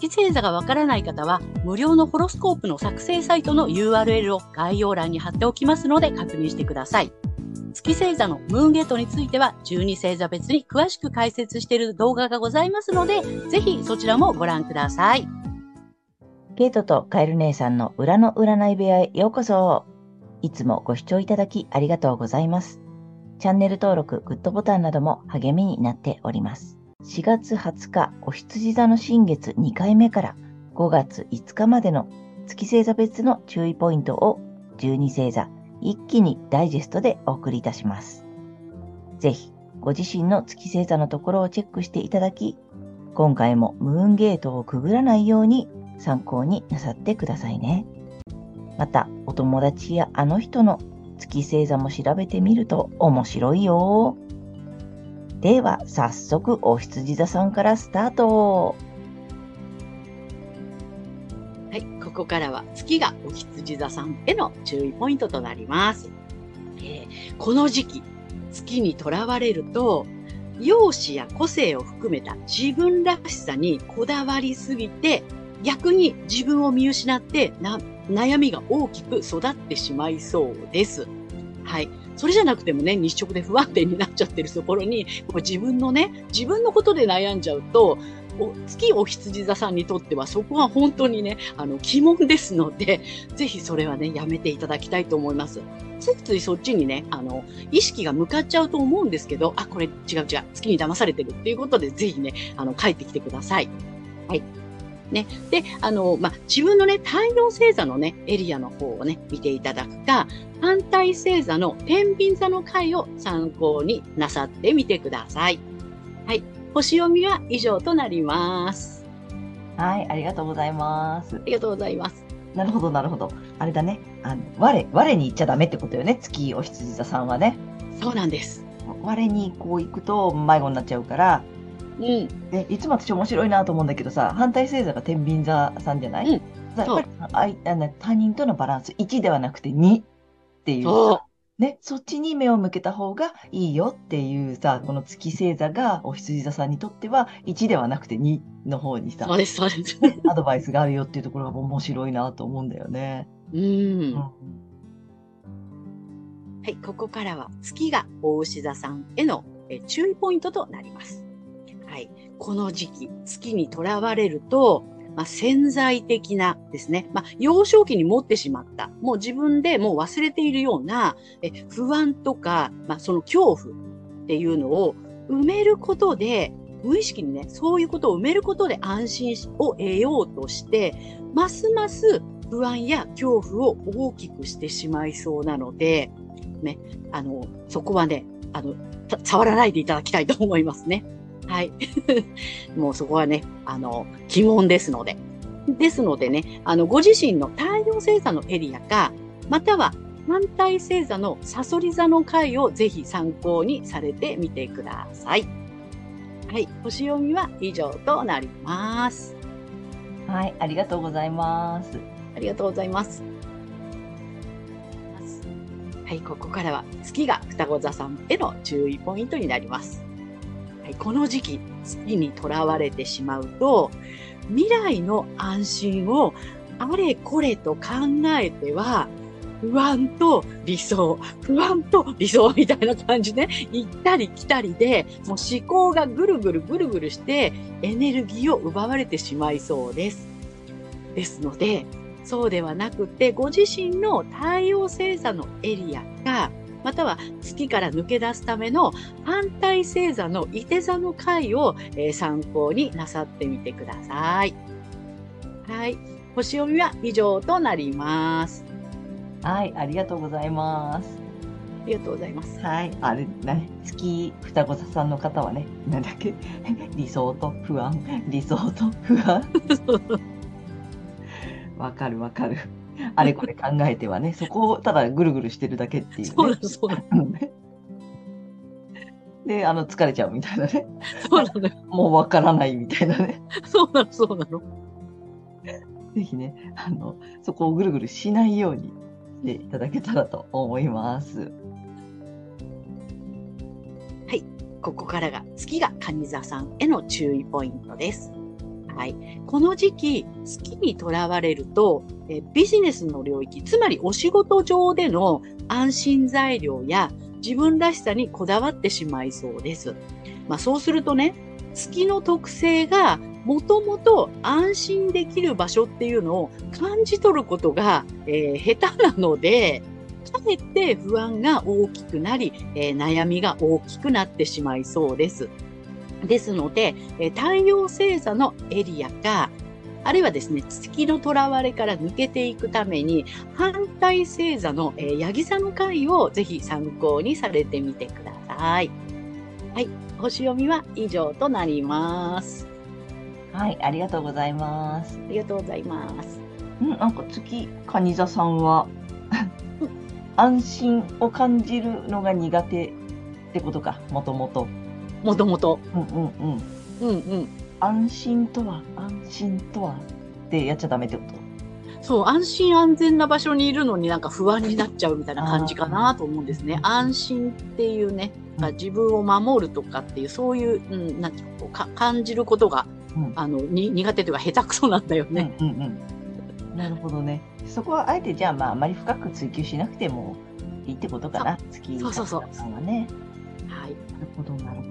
月星座がわからない方は、無料のホロスコープの作成サイトの URL を概要欄に貼っておきますので確認してください。月星座のムーンゲートについては12星座別に詳しく解説している動画がございますので、ぜひそちらもご覧ください。ケイトとカエル姉さんの裏の占い部屋へようこそ。いつもご視聴いただきありがとうございます。チャンネル登録、グッドボタンなども励みになっております。4月20日、お羊座の新月2回目から5月5日までの月星座別の注意ポイントを12星座一気にダイジェストでお送りいたします。ぜひ、ご自身の月星座のところをチェックしていただき、今回もムーンゲートをくぐらないように参考になさってくださいね。また、お友達やあの人の月星座も調べてみると面白いよ。では、早速、お羊座さんからスタート。はい、ここからは月がお羊座さんへの注意ポイントとなります。えー、この時期、月にとらわれると、容姿や個性を含めた自分らしさにこだわりすぎて、逆に自分を見失ってな悩みが大きく育ってしまいそうです。はい。それじゃなくてもね、日食で不安定になっちゃってるところに、自分のね、自分のことで悩んじゃうと、お月お羊座さんにとってはそこは本当にね、あの、疑問ですので、ぜひそれはね、やめていただきたいと思います。ついついそっちにね、あの、意識が向かっちゃうと思うんですけど、あ、これ違う違う、月に騙されてるっていうことで、ぜひね、あの、帰ってきてください。はい。ね。で、あの、まあ、自分のね、太陽星座のね、エリアの方をね、見ていただくか、反対星座の天秤座の回を参考になさってみてください。はい。星読みは以上となります。はい、ありがとうございます。ありがとうございます。なるほど、なるほど。あれだね。あの、我、我に行っちゃダメってことよね。月お羊座さんはね。そうなんです。我にこう行くと迷子になっちゃうから、うん、でいつも私面白いなと思うんだけどさ反対星座が天秤座さんじゃない、うん、やっぱりああの他人とのバランス1ではなくて2っていうさね、そっちに目を向けた方がいいよっていうさ、この月星座がお羊座さんにとっては1ではなくて2の方にさ、そうです、そうです。アドバイスがあるよっていうところが面白いなと思うんだよね。うん。うん、はい、ここからは月がお牛座さんへの注意ポイントとなります。はい。この時期、月にとらわれると、まあ、潜在的なですね、まあ、幼少期に持ってしまった、もう自分でもう忘れているようなえ不安とか、まあ、その恐怖っていうのを埋めることで、無意識にね、そういうことを埋めることで安心を得ようとして、ますます不安や恐怖を大きくしてしまいそうなので、ね、あの、そこはね、あの、触らないでいただきたいと思いますね。はい。もうそこはね、あの、疑問ですので。ですのでね、あの、ご自身の太陽星座のエリアか、または反対星座のサソリ座の回をぜひ参考にされてみてください。はい。星読みは以上となります。はい。ありがとうございます。ありがとうございます。はい。ここからは月が双子座さんへの注意ポイントになります。この時期、月にとらわれてしまうと、未来の安心をあれこれと考えては、不安と理想、不安と理想みたいな感じで、行ったり来たりで、もう思考がぐるぐるぐるぐるしてエネルギーを奪われてしまいそうです。ですので、そうではなくて、ご自身の太陽星座のエリアがまたは月から抜け出すための反対星座の伊手座の回を、えー、参考になさってみてください。はい。星読みは以上となります。はい、ありがとうございます。ありがとうございます。はい、あれね、月双子座さんの方はね、なんだっけ、理想と不安、理想と不安。わかるわかる。あれこれ考えてはね、そこをただぐるぐるしてるだけっていうねそうな。の、そうなの。ねで、あの、疲れちゃうみたいなね。そうなのよ。もうわからないみたいなね。そうなの、そうなの。ぜひね、あの、そこをぐるぐるしないようにしていただけたらと思います。ここからが月が蟹座さんへの注意ポイントです。はい。この時期、月にとらわれると、えビジネスの領域、つまりお仕事上での安心材料や自分らしさにこだわってしまいそうです。まあそうするとね、月の特性がもともと安心できる場所っていうのを感じ取ることが、えー下手なので、かえって不安が大きくなり、えー悩みが大きくなってしまいそうです。ですので、えー太陽星座のエリアか、あるいはですね、月の囚われから抜けていくために、反対星座の、えー、ヤギ座の回をぜひ参考にされてみてください。はい。星読みは以上となります。はい、ありがとうございます。ありがとうございます。うん、なんか月、蟹座さんは、安心を感じるのが苦手ってことか、もともと。もともと。うんうんうん。うんうん。安心とは、安心とはってやっちゃダメってこと？そう、安心安全な場所にいるのになんか不安になっちゃうみたいな感じかなと思うんですね。安心っていうね、うん自分を守るとかっていう、そういう、うん、なんていうのか感じることが、うんあの、に苦手というか下手くそなんだよね。うんうんうん。なるほどね。そこはあえてじゃあ、まあ、あまり深く追求しなくてもいいってことかな。月そうそうそう蟹座さんはね。はい。なるほど、なるほど。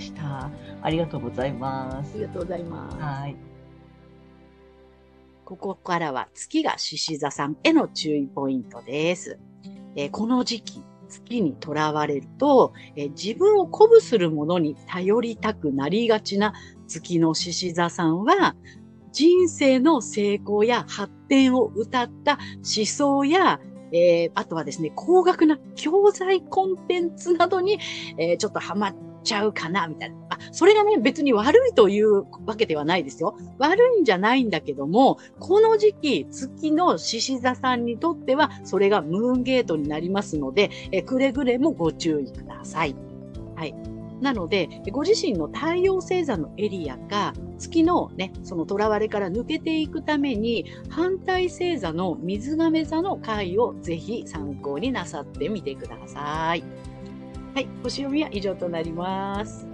ました。ありがとうございますあり。がとうございます。はい。ここからは月が獅子座さんへの注意ポイントです。えーこの時期、月にとらわれると、えー自分を鼓舞するものに頼りたくなりがちな月の獅子座さんは、人生の成功や発展を歌った思想や、えーあとはですね、高額な教材コンテンツなどに、えーちょっとハマっちゃうかな、みたいな。あ、それがね、別に悪いというわけではないですよ。悪いんじゃないんだけども、この時期、月の獅子座さんにとっては、それがムーンゲートになりますので、えくれぐれもご注意ください。はい。なので、ご自身の太陽星座のエリアか、月のね、その囚われから抜けていくために、反対星座の水亀座の回をぜひ参考になさってみてください。はい。星読みは以上となります。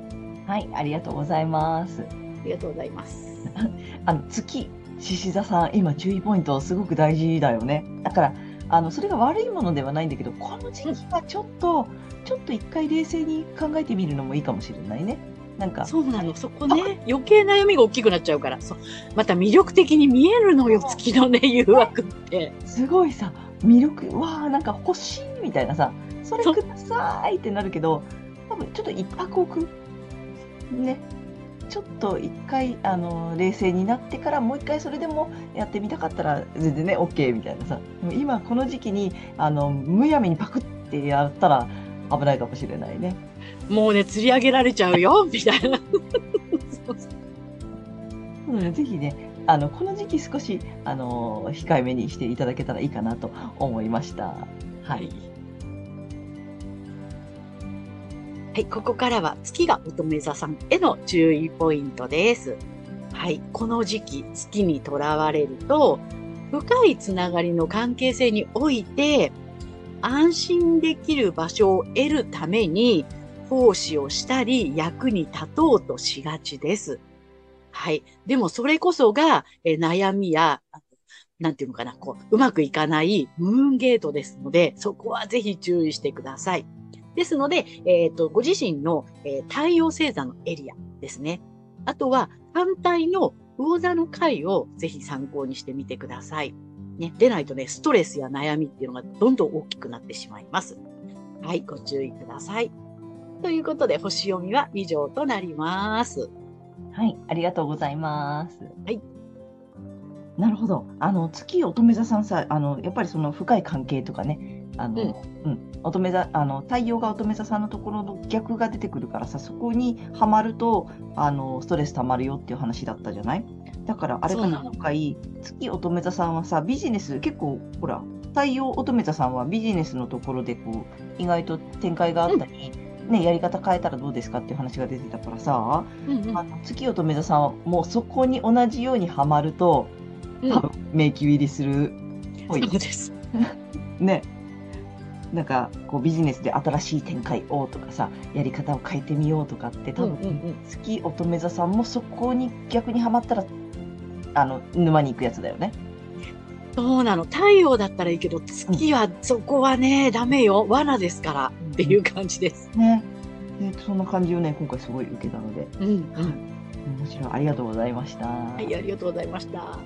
はい、ありがとうございます。ありがとうございます。あの月獅子座さん今注意ポイントすごく大事だよねだからあのそれが悪いものではないんだけどこの時期はちょっと、ちょっと一回冷静に考えてみるのもいいかもしれないねなんかそうなの、そこね、余計悩みが大きくなっちゃうから、そうまた魅力的に見えるのよ、月のね、誘惑って。すごいさ魅力わあなんか欲しいみたいなさそれくださいってなるけど多分ちょっと一泊置く？ねちょっと一回あの冷静になってからもう一回それでもやってみたかったら全然ね OK みたいなさ今この時期にあのむやみにパクってやったら危ないかもしれないね。もうね、釣り上げられちゃうよ、みたいな。そうそうなのでぜひねあのこの時期少しあの控えめにしていただけたらいいかなと思いました。はい。はい、ここからは月が乙女座さんへの注意ポイントです。はい、この時期、月にとらわれると、深いつながりの関係性において、安心できる場所を得るために、奉仕をしたり、役に立とうとしがちです。はい。でもそれこそが、え悩みや、なんていうのかな、こう、うまくいかないムーンゲートですので、そこはぜひ注意してください。ですので、えっ、と、ご自身の、えー太陽星座のエリアですね。あとは、反対の魚座の回をぜひ参考にしてみてください。ね、でないとね、ストレスや悩みっていうのがどんどん大きくなってしまいます。はい、ご注意ください。ということで、星読みは以上となります。はい、ありがとうございます。はい。なるほど。あの月乙女座さんさ、あのやっぱりその深い関係とかね、あの、うん、乙女座、あの太陽が乙女座さんのところの逆が出てくるからさ、そこにはまるとあのストレス溜まるよっていう話だったじゃない？だからあれかな、今回、月乙女座さんはさ、ビジネス、結構、ほら、太陽乙女座さんはビジネスのところで、こう、意外と展開があったり、ね、やり方変えたらどうですか？っていう話が出てたからさ、うんうんあの月乙女座さんはもうそこに同じようにはまると、うん多分迷宮入りするっぽいそうです。ね。なんかこうビジネスで新しい展開をとかさやり方を変えてみようとかって多分、うんうんうん月乙女座さんもそこに逆にはまったらあの沼に行くやつだよね。そうなの。太陽だったらいいけど、月は、そこはね、ダメよ。罠ですから。っていう感じです。ね。でそんな感じをね今回すごい受けたのでうん、うん。面白いありがとうございました。はい、ありがとうございました。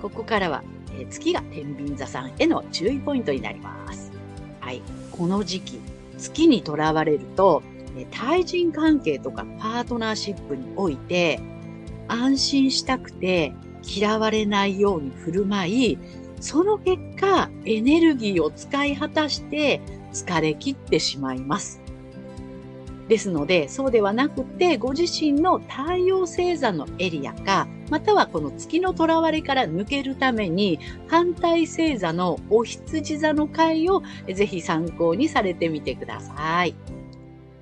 ここからは、え月が天秤座さんへの注意ポイントになります。はい。この時期、月にとらわれると、え対人関係とかパートナーシップにおいて、安心したくて嫌われないように振る舞い、その結果、エネルギーを使い果たして疲れ切ってしまいます。ですので、そうではなくて、ご自身の太陽星座のエリアか、またはこの月の囚われから抜けるために、反対星座のお羊座の回をえぜひ参考にされてみてください。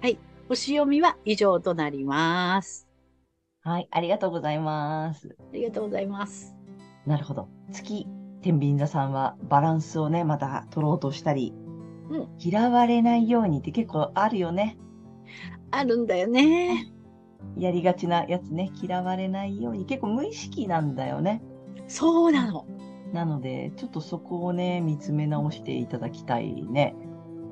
はい。星読みは以上となります。はいありがとうございます。ありがとうございます。なるほど。月、天秤座さんはバランスをね、また取ろうとしたり、うん嫌われないようにって結構あるよね。あるんだよね。やりがちなやつね。嫌われないように。結構無意識なんだよね。そうなの。なので、ちょっとそこをね、見つめ直していただきたいね。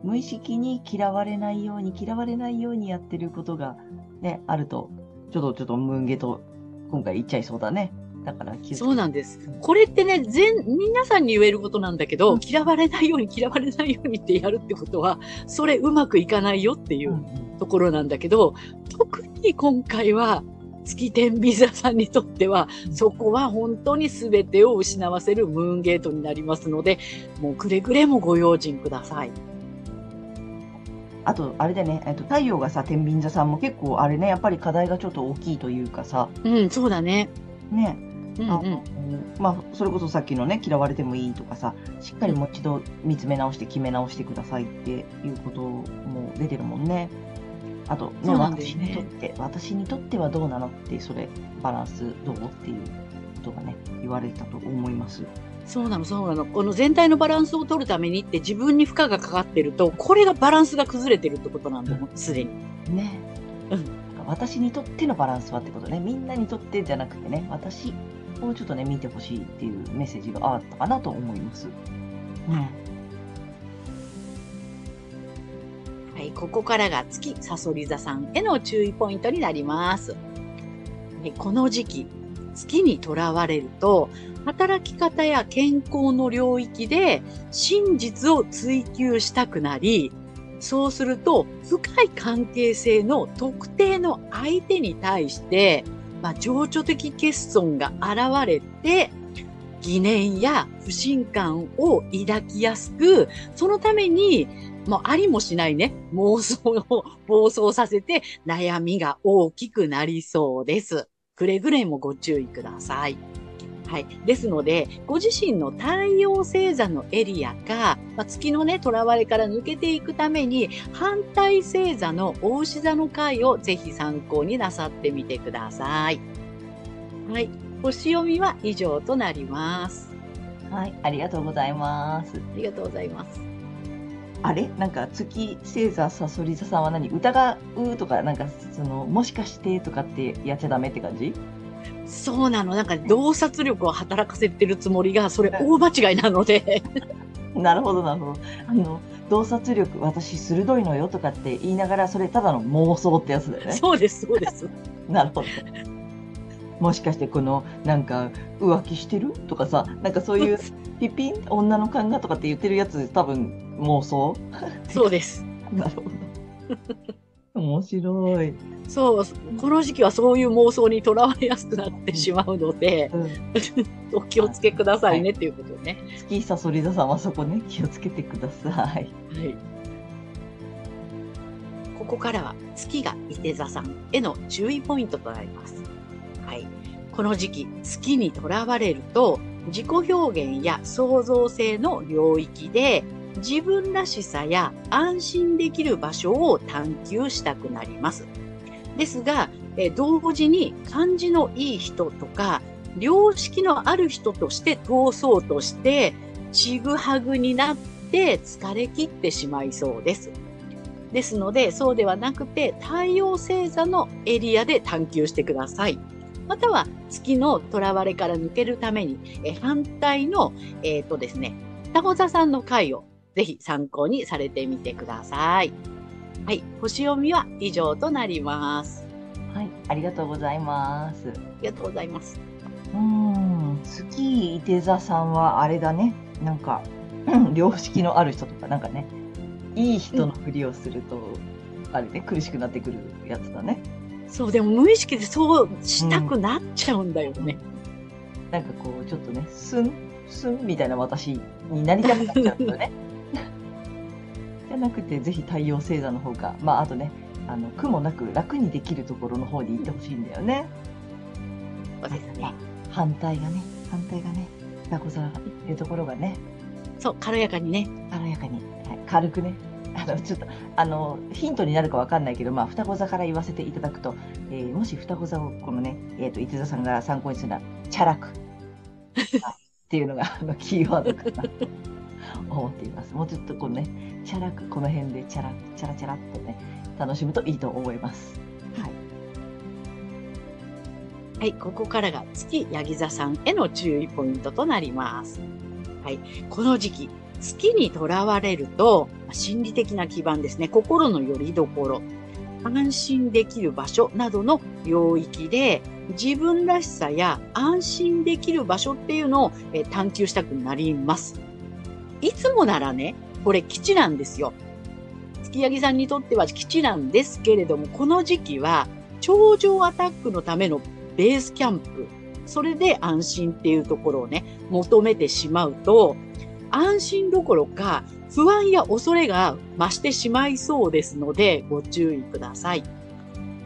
無意識に嫌われないように、嫌われないようにやってることがね、あると、ちょっとちょっとムンゲと今回言っちゃいそうだね。だから気をつけてそうなんです。これってね、全、皆さんに言えることなんだけど、うん。嫌われないように嫌われないようにってやるってことは、それうまくいかないよっていううんところなんだけど、特に今回は、月天秤座さんにとっては、そこは本当に全てを失わせるムーンゲートになりますので、もうくれぐれもご用心ください。あと、あれだね、えっと、太陽がさ、天秤座さんも結構あれね、やっぱり課題がちょっと大きいというかさ、うん、そうだね。ね、あうんうん。まあ、それこそさっきのね、嫌われてもいいとかさ、しっかりもう一度見つめ直して決め直してくださいっていうことも出てるもんね。あと、ね、そうなんだよ私ねにとって、私にとってはどうなのって、それ、バランスどうっていうことがね、言われたと思います。そうなの、そうなの。この全体のバランスを取るためにって自分に負荷がかかってると、これがバランスが崩れてるってことなんだもん、すでに。ね。うん私にとってのバランスはってことね。みんなにとってじゃなくてね、私をちょっとね、見てほしいっていうメッセージがあったかなと思います。ね。はい、ここからが月サソリ座さんへの注意ポイントになります。はいこの時期、月にとらわれると、働き方や健康の領域で真実を追求したくなり、そうすると深い関係性の特定の相手に対して、まあ、情緒的欠損が現れて、疑念や不信感を抱きやすく、そのためにもうありもしないね、妄想を 暴走させて悩みが大きくなりそうです。くれぐれもご注意ください。はい。ですので、ご自身の太陽星座のエリアか、まあ、月のね、囚われから抜けていくために、反対星座の大牛座の回をぜひ参考になさってみてください。はい。星読みは以上となります。はい、ありがとうございます。ありがとうございます。あれ？なんか月星座さそり座さんは何？疑うとかなんかそのもしかしてとかってやっちゃダメって感じ？そうなの。なんか洞察力を働かせてるつもりが、それ大間違いなので。なるほどなるほどあの洞察力私鋭いのよとかって言いながらそれただの妄想ってやつだよねそうです、そうです。なるほどもしかしてこのなんか浮気してるとかさなんかそういうピピン女の勘がとかって言ってるやつ多分妄想？そうです。なるほど面白い、そう、この時期はそういう妄想にとらわれやすくなってしまうので、うん、お気をつけくださいねっていうことね。月さそり座さんはそこね気をつけてくださいはい。ここからは月が伊手座さんへの注意ポイントとなります。はい。この時期、月にとらわれると、自己表現や創造性の領域で、自分らしさや安心できる場所を探求したくなります。ですが、え同時に感じのいい人とか、良識のある人として通そうとして、ちぐはぐになって疲れ切ってしまいそうです。ですので、そうではなくて、太陽星座のエリアで探求してください。または、月の囚われから抜けるために、え反対の、えっ、とですね、双子座さんの回をぜひ参考にされてみてください。はい。星読みは以上となります。はい、ありがとうございます。ありがとうございます。うーん、月いて座さんはあれだね。なんか、う ん良識のある人とか、なんかね、いい人のふりをすると、あれね、苦しくなってくるやつだね。そう、でも無意識でそうしたくなっちゃうんだよね。なんかこう、ちょっとね、スン、スンみたいな私になりたくなっちゃうんだよね。じゃなくて、ぜひ太陽星座の方が、まあ、あとね、あの、苦もなく楽にできるところの方に行ってほしいんだよね。そうですね。反対がね、反対がね、双子座がっていうところがね、そう、軽やかにね。軽やかに、はい、軽くね、あの、ちょっと、あの、ヒントになるかわかんないけど、まあ、双子座から言わせていただくと、えーもし双子座を、このね、えっ、と、伊手座さんが参考にするなら、チャラく。はいっていうのが、あの、キーワードかなと思っています。もうちょっとこうね、チャラく、この辺でチャラ、チャラチャラっとね、楽しむといいと思います。はい。はい、ここからが月ヤギ座さんへの注意ポイントとなります。はい、この時期、月にとらわれると、心理的な基盤ですね、心の拠り所、安心できる場所などの領域で、自分らしさや安心できる場所っていうのを探求したくなります。いつもならね、これ基地なんですよ。月ヤギさんにとっては基地なんですけれども、この時期は頂上アタックのためのベースキャンプ、それで安心っていうところをね、求めてしまうと、安心どころか不安や恐れが増してしまいそうですので、ご注意ください。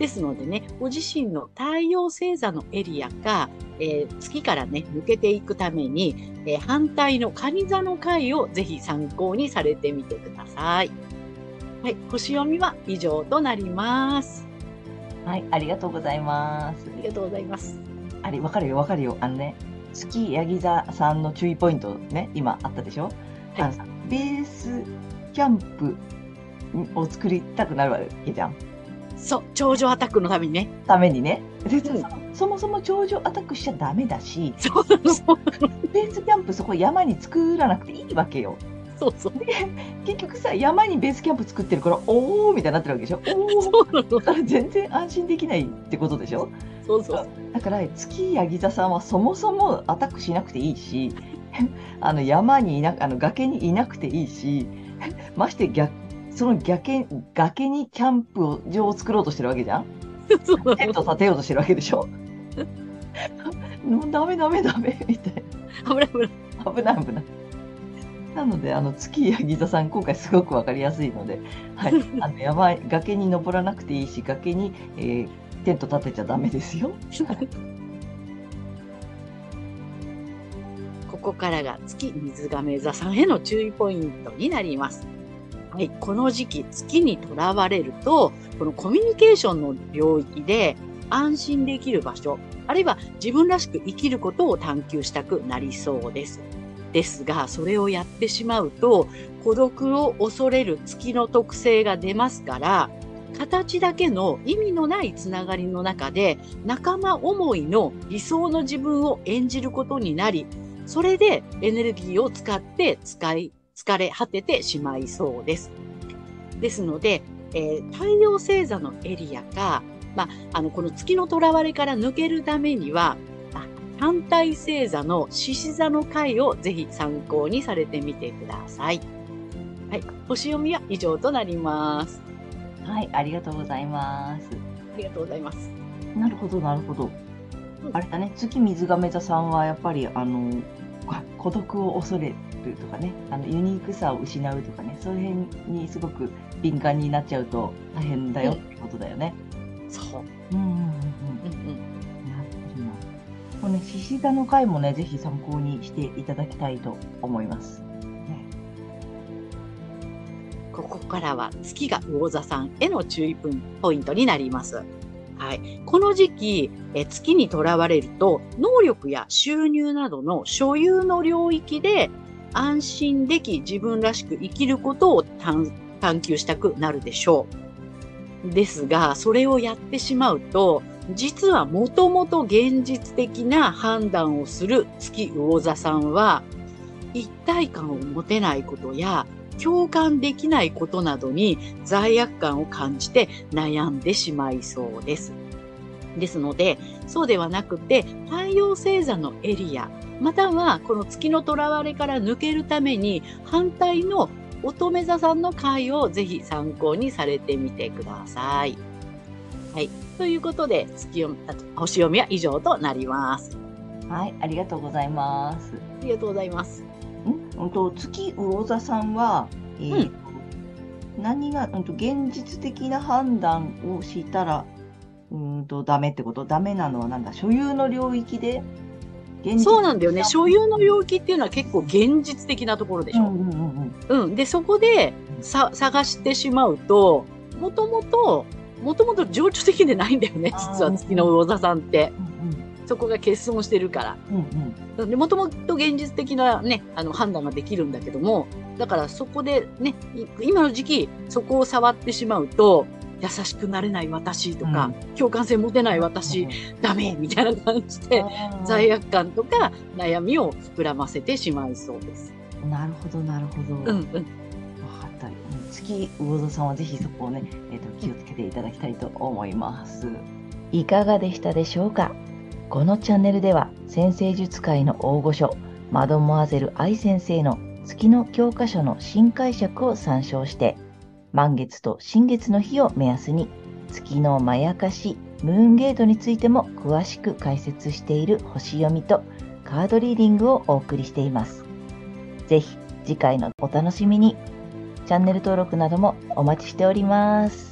ですのでね、ご自身の太陽星座のエリアが、えー月からね、抜けていくために、えー反対の蟹座の回をぜひ参考にされてみてください。はい、星読みは以上となります。はい、ありがとうございます。ありがとうございます。あれ、わかるよ、わかるよ。あのね、月ヤギ座さんの注意ポイントね、今あったでしょ、はいベースキャンプを作りたくなるわけじゃん。そう、頂上アタックのためにね。ためにね。でうんそそもそも頂上アタックしちゃダメだし、そうそうそう。ベースキャンプそこ山に作らなくていいわけよ。そうそう。結局さ、山にベースキャンプ作ってるから、おーみたいになってるわけでしょ。おーそうなのだから全然安心できないってことでしょそうそう。だから月ヤギ座さんはそもそもアタックしなくていいし、あの山にいなあの崖にいなくていいし、まして逆その崖崖にキャンプを場を作ろうとしてるわけじゃん？テント立てようとしてるわけでしょ？もうダメダメダメみたい危ない危ない。な危ない危ない。なのであの月ヤギ座さん今回すごくわかりやすいので、はい、あの山崖に登らなくていいし崖に、えーテント立てちゃダメですよ。ここからが月水亀座さんへの注意ポイントになります。はい、この時期月にとらわれると、このコミュニケーションの領域で安心できる場所、あるいは自分らしく生きることを探求したくなりそうです。ですが、それをやってしまうと、孤独を恐れる月の特性が出ますから、形だけの意味のないつながりの中で、仲間思いの理想の自分を演じることになり、それでエネルギーを使って使い、疲れ果ててしまいそうです。ですので、えー太陽星座のエリアが、まあ、あの、この月の囚われから抜けるためには、あ反対星座の獅子座の回をぜひ参考にされてみてください。はい。星読みは以上となります。はい、ありがとうございます。ありがとうございます。なるほど、なるほどうん。あれだね、月水亀座さんはやっぱり、あの、こ孤独を恐れるとかね、あのユニークさを失うとかね、そういう辺にすごく敏感になっちゃうと大変だよってことだよね。そう。うんうんうんうん。うんうん。なるほどな。このね、獅子座の回もね、ぜひ参考にしていただきたいと思います。ねここからは月が魚座さんへの注意ポイントになります。はい。この時期、え月にとらわれると、能力や収入などの所有の領域で安心でき自分らしく生きることを探求したくなるでしょう。ですが、それをやってしまうと、実はもともと現実的な判断をする月魚座さんは、一体感を持てないことや、共感できないことなどに罪悪感を感じて悩んでしまいそうです。ですので、そうではなくて、太陽星座のエリア、またはこの月の囚われから抜けるために反対の乙女座さんの回をぜひ参考にされてみてください。はい。ということで、月読み、星読みは以上となります。はい、ありがとうございます。ありがとうございます。ん？うんと月魚座さんは、えーと何が、うんと現実的な判断をしたらうんとダメってこと？ダメなのはなんだ？所有の領域で？そうなんだよね。所有の領域っていうのは結構現実的なところでしょ。うんうんうんうんうん。で、そこでさ探してしまうと、もともと、もともと情緒的でないんだよね。実は月の魚座さんって。うんそこが欠損してるから。うんうんで、もともと現実的なね、あの判断ができるんだけども、だからそこでね、い今の時期、そこを触ってしまうと、優しくなれない私とか、共感性持てない私、ダメみたいな感じで、罪悪感とか悩みを膨らませてしまいそうです。なるほどなるほど。うんうん。わかった。うん月魚座さんはぜひそこをね、えー、と気をつけていただきたいと思います。いかがでしたでしょうか？このチャンネルでは先生術界の大御所マドモアゼル愛先生の月の教科書の新解釈を参照して満月と新月の日を目安に月のまやかしムーンゲートについても詳しく解説している星読みとカードリーディングをお送りしています。ぜひ次回のお楽しみに。チャンネル登録などもお待ちしております。